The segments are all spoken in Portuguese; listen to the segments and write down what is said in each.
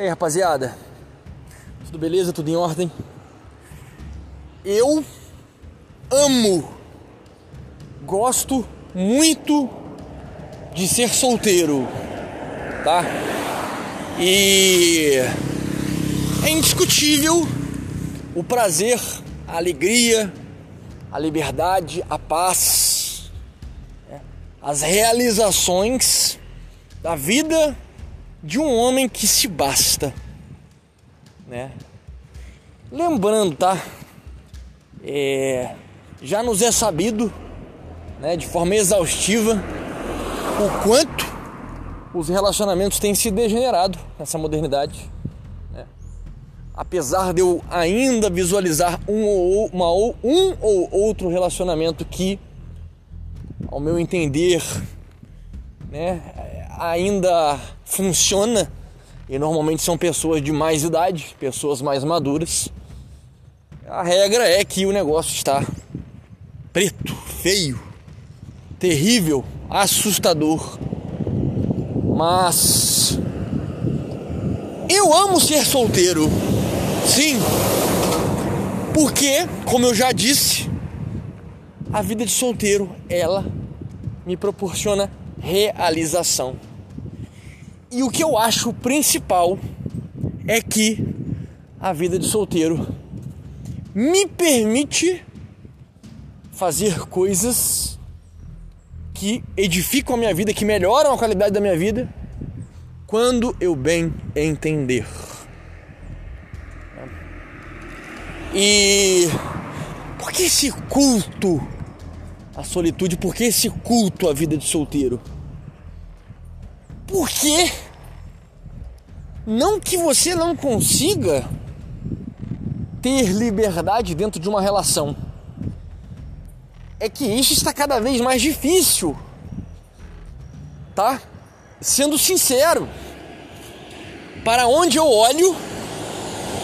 E aí, rapaziada? Tudo beleza? Tudo em ordem? Eu amo, gosto muito de ser solteiro, tá? E é indiscutível o prazer, a alegria, a liberdade, a paz, né? as realizações da vida de um homem que se basta, né? Lembrando, tá? É, já nos é sabido, né, de forma exaustiva, o quanto os relacionamentos têm se degenerado nessa modernidade. Né? Apesar de eu ainda visualizar um ou, uma, um ou outro relacionamento que, ao meu entender, né, ainda funciona e normalmente são pessoas de mais idade, pessoas mais maduras. A regra é que o negócio está preto, feio, terrível, assustador. Mas eu amo ser solteiro. Sim. Porque, como eu já disse, a vida de solteiro, ela me proporciona realização. E o que eu acho principal é que a vida de solteiro me permite fazer coisas que edificam a minha vida, que melhoram a qualidade da minha vida, quando eu bem entender. E por que esse culto à solitude? Por que esse culto à vida de solteiro? Porque não que você não consiga ter liberdade dentro de uma relação. É que isso está cada vez mais difícil. Tá? Sendo sincero, para onde eu olho,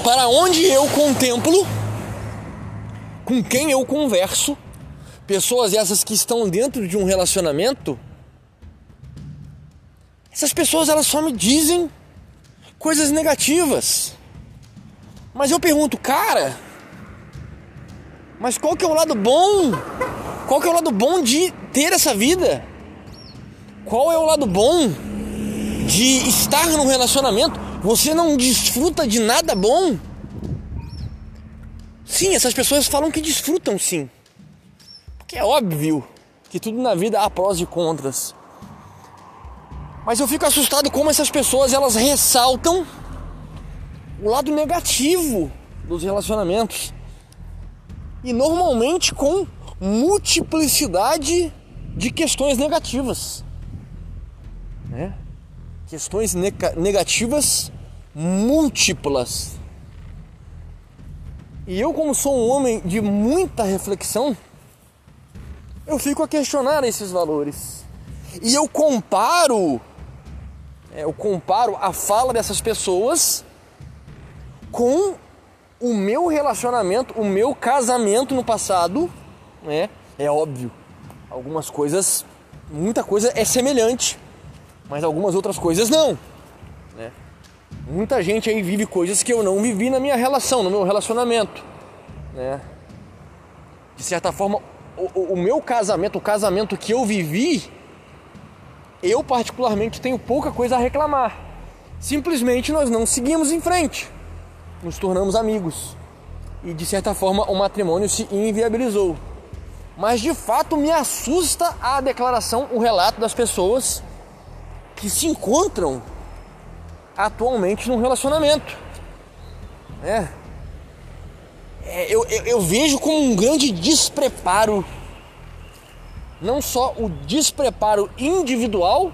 para onde eu contemplo, com quem eu converso, pessoas essas que estão dentro de um relacionamento, essas pessoas elas só me dizem coisas negativas. Mas eu pergunto, cara, mas qual que é o lado bom? Qual que é o lado bom de ter essa vida? Qual é o lado bom de estar num relacionamento? Você não desfruta de nada bom? Sim, essas pessoas falam que desfrutam sim. Porque é óbvio que tudo na vida há prós e contras. Mas eu fico assustado como essas pessoas elas ressaltam o lado negativo dos relacionamentos. E normalmente com multiplicidade de questões negativas. Né? Questões negativas múltiplas. E eu, como sou um homem de muita reflexão, eu fico a questionar esses valores. E eu comparo eu comparo a fala dessas pessoas com o meu relacionamento, o meu casamento no passado, né? É óbvio, algumas coisas, muita coisa é semelhante, mas algumas outras coisas não, né? Muita gente aí vive coisas que eu não vivi na minha relação, no meu relacionamento, né? De certa forma, o, o meu casamento, o casamento que eu vivi, eu particularmente tenho pouca coisa a reclamar. Simplesmente nós não seguimos em frente. Nos tornamos amigos. E de certa forma o matrimônio se inviabilizou. Mas de fato me assusta a declaração, o relato das pessoas que se encontram atualmente num relacionamento. É. é eu, eu, eu vejo como um grande despreparo não só o despreparo individual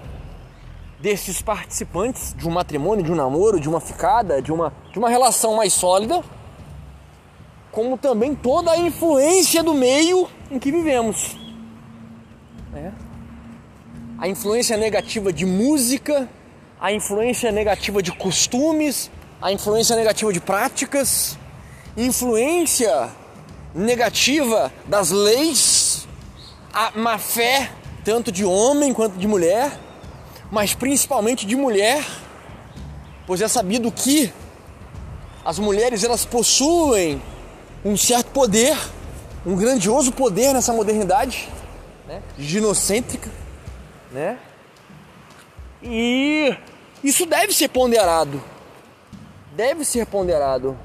desses participantes de um matrimônio, de um namoro, de uma ficada, de uma, de uma relação mais sólida, como também toda a influência do meio em que vivemos. É. A influência negativa de música, a influência negativa de costumes, a influência negativa de práticas, influência negativa das leis a má fé, tanto de homem quanto de mulher, mas principalmente de mulher, pois é sabido que as mulheres elas possuem um certo poder, um grandioso poder nessa modernidade, né? ginocêntrica, né? E isso deve ser ponderado. Deve ser ponderado.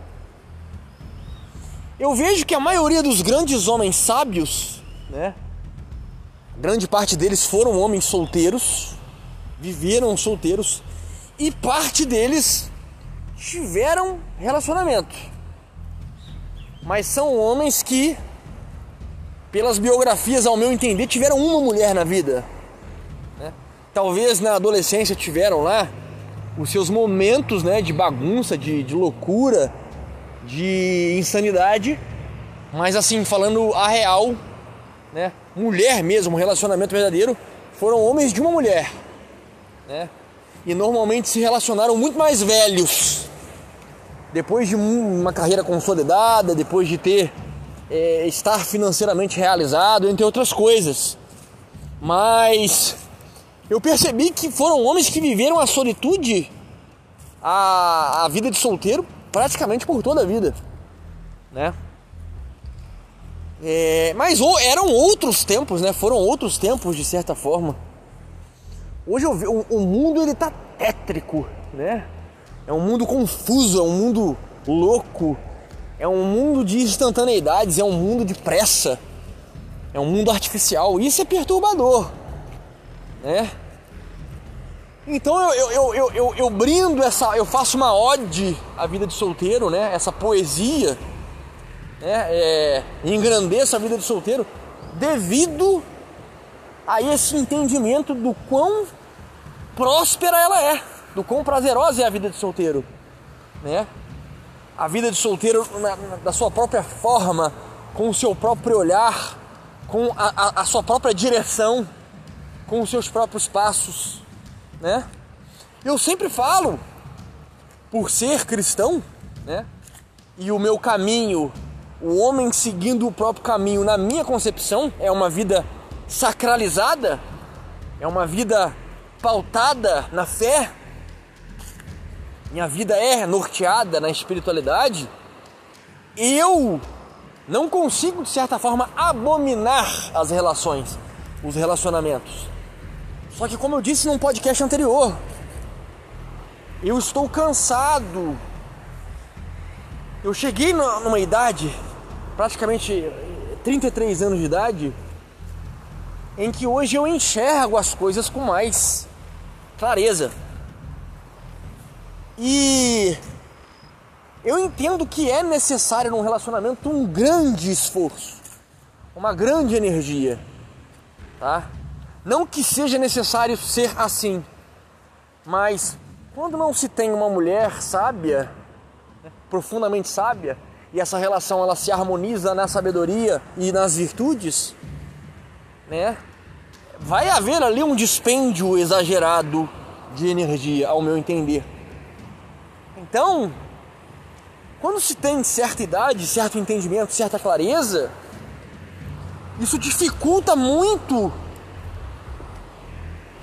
Eu vejo que a maioria dos grandes homens sábios, né? Grande parte deles foram homens solteiros, viveram solteiros e parte deles tiveram relacionamento. Mas são homens que, pelas biografias, ao meu entender, tiveram uma mulher na vida. Né? Talvez na adolescência tiveram lá os seus momentos né, de bagunça, de, de loucura, de insanidade, mas assim, falando a real, né, mulher mesmo, um relacionamento verdadeiro, foram homens de uma mulher. Né? E normalmente se relacionaram muito mais velhos. Depois de uma carreira consolidada, depois de ter é, estar financeiramente realizado, entre outras coisas. Mas eu percebi que foram homens que viveram a solitude, a, a vida de solteiro, praticamente por toda a vida, né? É, mas eram outros tempos, né? Foram outros tempos de certa forma. Hoje eu, o, o mundo ele tá tétrico, né? É um mundo confuso, é um mundo louco, é um mundo de instantaneidades, é um mundo de pressa, é um mundo artificial. Isso é perturbador né? Então eu, eu, eu, eu, eu brindo essa, eu faço uma ode à vida de solteiro, né? Essa poesia, né? É, engrandeço a vida de solteiro devido a esse entendimento do quão próspera ela é, do quão prazerosa é a vida de solteiro, né? A vida de solteiro na, na, da sua própria forma, com o seu próprio olhar, com a, a, a sua própria direção com os seus próprios passos, né? Eu sempre falo, por ser cristão, né? E o meu caminho, o homem seguindo o próprio caminho, na minha concepção, é uma vida sacralizada, é uma vida pautada na fé, minha vida é norteada na espiritualidade, eu não consigo, de certa forma, abominar as relações, os relacionamentos. Só que, como eu disse num podcast anterior, eu estou cansado. Eu cheguei numa idade, praticamente 33 anos de idade, em que hoje eu enxergo as coisas com mais clareza. E eu entendo que é necessário num relacionamento um grande esforço, uma grande energia, tá? Não que seja necessário ser assim, mas quando não se tem uma mulher sábia, profundamente sábia, e essa relação ela se harmoniza na sabedoria e nas virtudes, né? Vai haver ali um dispêndio exagerado de energia, ao meu entender. Então, quando se tem certa idade, certo entendimento, certa clareza, isso dificulta muito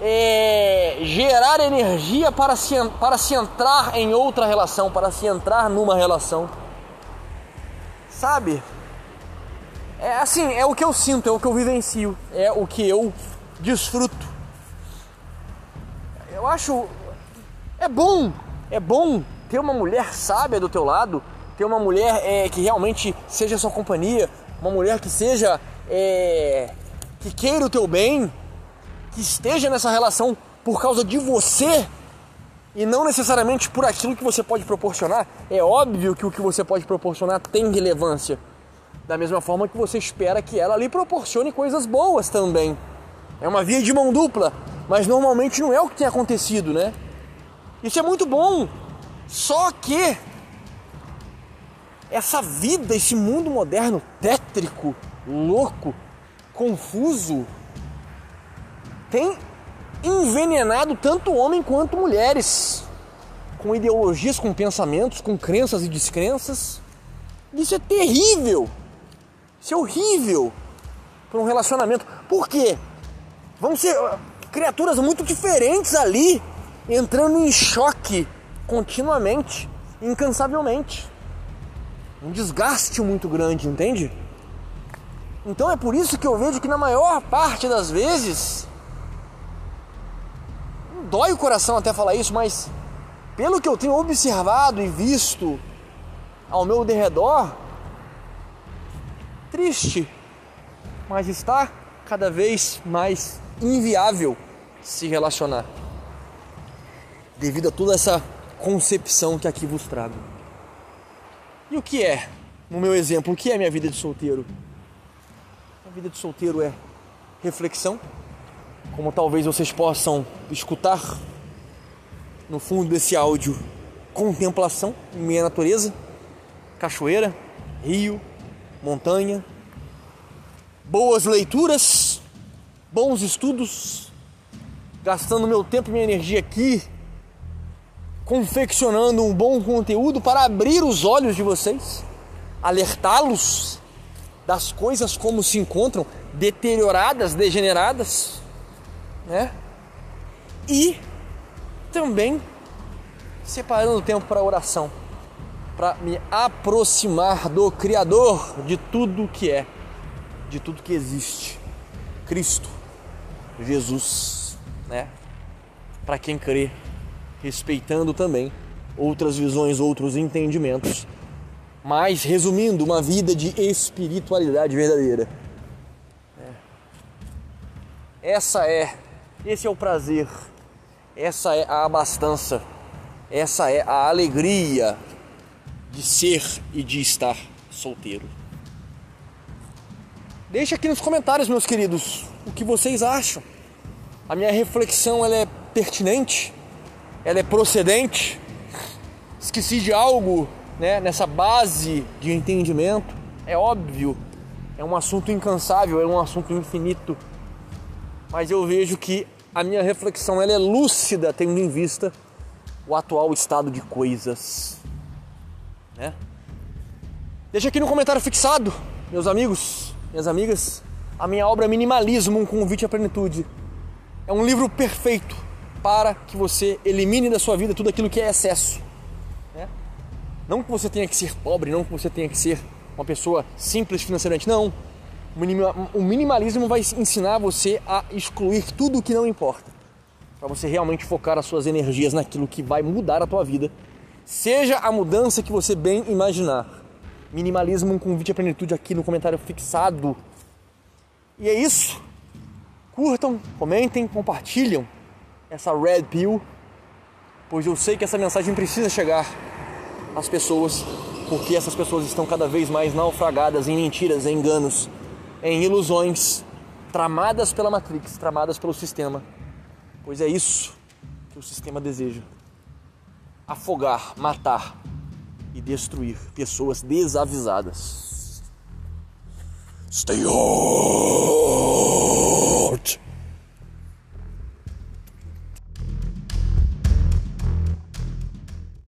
é, gerar energia para se, para se entrar em outra relação, para se entrar numa relação. Sabe? É assim, é o que eu sinto, é o que eu vivencio, é o que eu desfruto. Eu acho é bom, é bom ter uma mulher sábia do teu lado, ter uma mulher é, que realmente seja sua companhia, uma mulher que seja é, que queira o teu bem, que esteja nessa relação por causa de você e não necessariamente por aquilo que você pode proporcionar, é óbvio que o que você pode proporcionar tem relevância. Da mesma forma que você espera que ela lhe proporcione coisas boas também. É uma via de mão dupla, mas normalmente não é o que tem acontecido, né? Isso é muito bom. Só que essa vida, esse mundo moderno tétrico, louco, confuso, tem envenenado tanto homem quanto mulheres, com ideologias, com pensamentos, com crenças e descrenças. Isso é terrível. Isso é horrível para um relacionamento. Por quê? Vão ser criaturas muito diferentes ali, entrando em choque continuamente, incansavelmente. Um desgaste muito grande, entende? Então é por isso que eu vejo que na maior parte das vezes dói o coração até falar isso, mas pelo que eu tenho observado e visto ao meu derredor, triste, mas está cada vez mais inviável se relacionar devido a toda essa concepção que aqui vos trago. E o que é, no meu exemplo, o que é minha vida de solteiro? A vida de solteiro é reflexão, como talvez vocês possam escutar no fundo desse áudio, contemplação em meia natureza, cachoeira, rio, montanha, boas leituras, bons estudos, gastando meu tempo e minha energia aqui confeccionando um bom conteúdo para abrir os olhos de vocês, alertá-los das coisas como se encontram deterioradas, degeneradas, né? E também separando tempo para oração, para me aproximar do Criador de tudo que é, de tudo que existe, Cristo, Jesus, né? Para quem crê respeitando também outras visões, outros entendimentos, mas resumindo, uma vida de espiritualidade verdadeira. É. Essa é, esse é o prazer, essa é a abastança, essa é a alegria de ser e de estar solteiro. Deixa aqui nos comentários, meus queridos, o que vocês acham. A minha reflexão ela é pertinente ela é procedente. Esqueci de algo né, nessa base de entendimento. É óbvio, é um assunto incansável, é um assunto infinito. Mas eu vejo que a minha reflexão ela é lúcida, tendo em vista o atual estado de coisas. Né? Deixa aqui no comentário fixado, meus amigos, minhas amigas, a minha obra Minimalismo, um convite à plenitude. É um livro perfeito para que você elimine da sua vida tudo aquilo que é excesso. Né? Não que você tenha que ser pobre, não que você tenha que ser uma pessoa simples financeiramente, não. O minimalismo vai ensinar você a excluir tudo o que não importa, para você realmente focar as suas energias naquilo que vai mudar a tua vida, seja a mudança que você bem imaginar. Minimalismo, um convite à plenitude aqui no comentário fixado. E é isso. Curtam, comentem, compartilham essa red pill, pois eu sei que essa mensagem precisa chegar às pessoas, porque essas pessoas estão cada vez mais naufragadas em mentiras, em enganos, em ilusões tramadas pela Matrix, tramadas pelo sistema. Pois é isso que o sistema deseja: afogar, matar e destruir pessoas desavisadas. Stay on!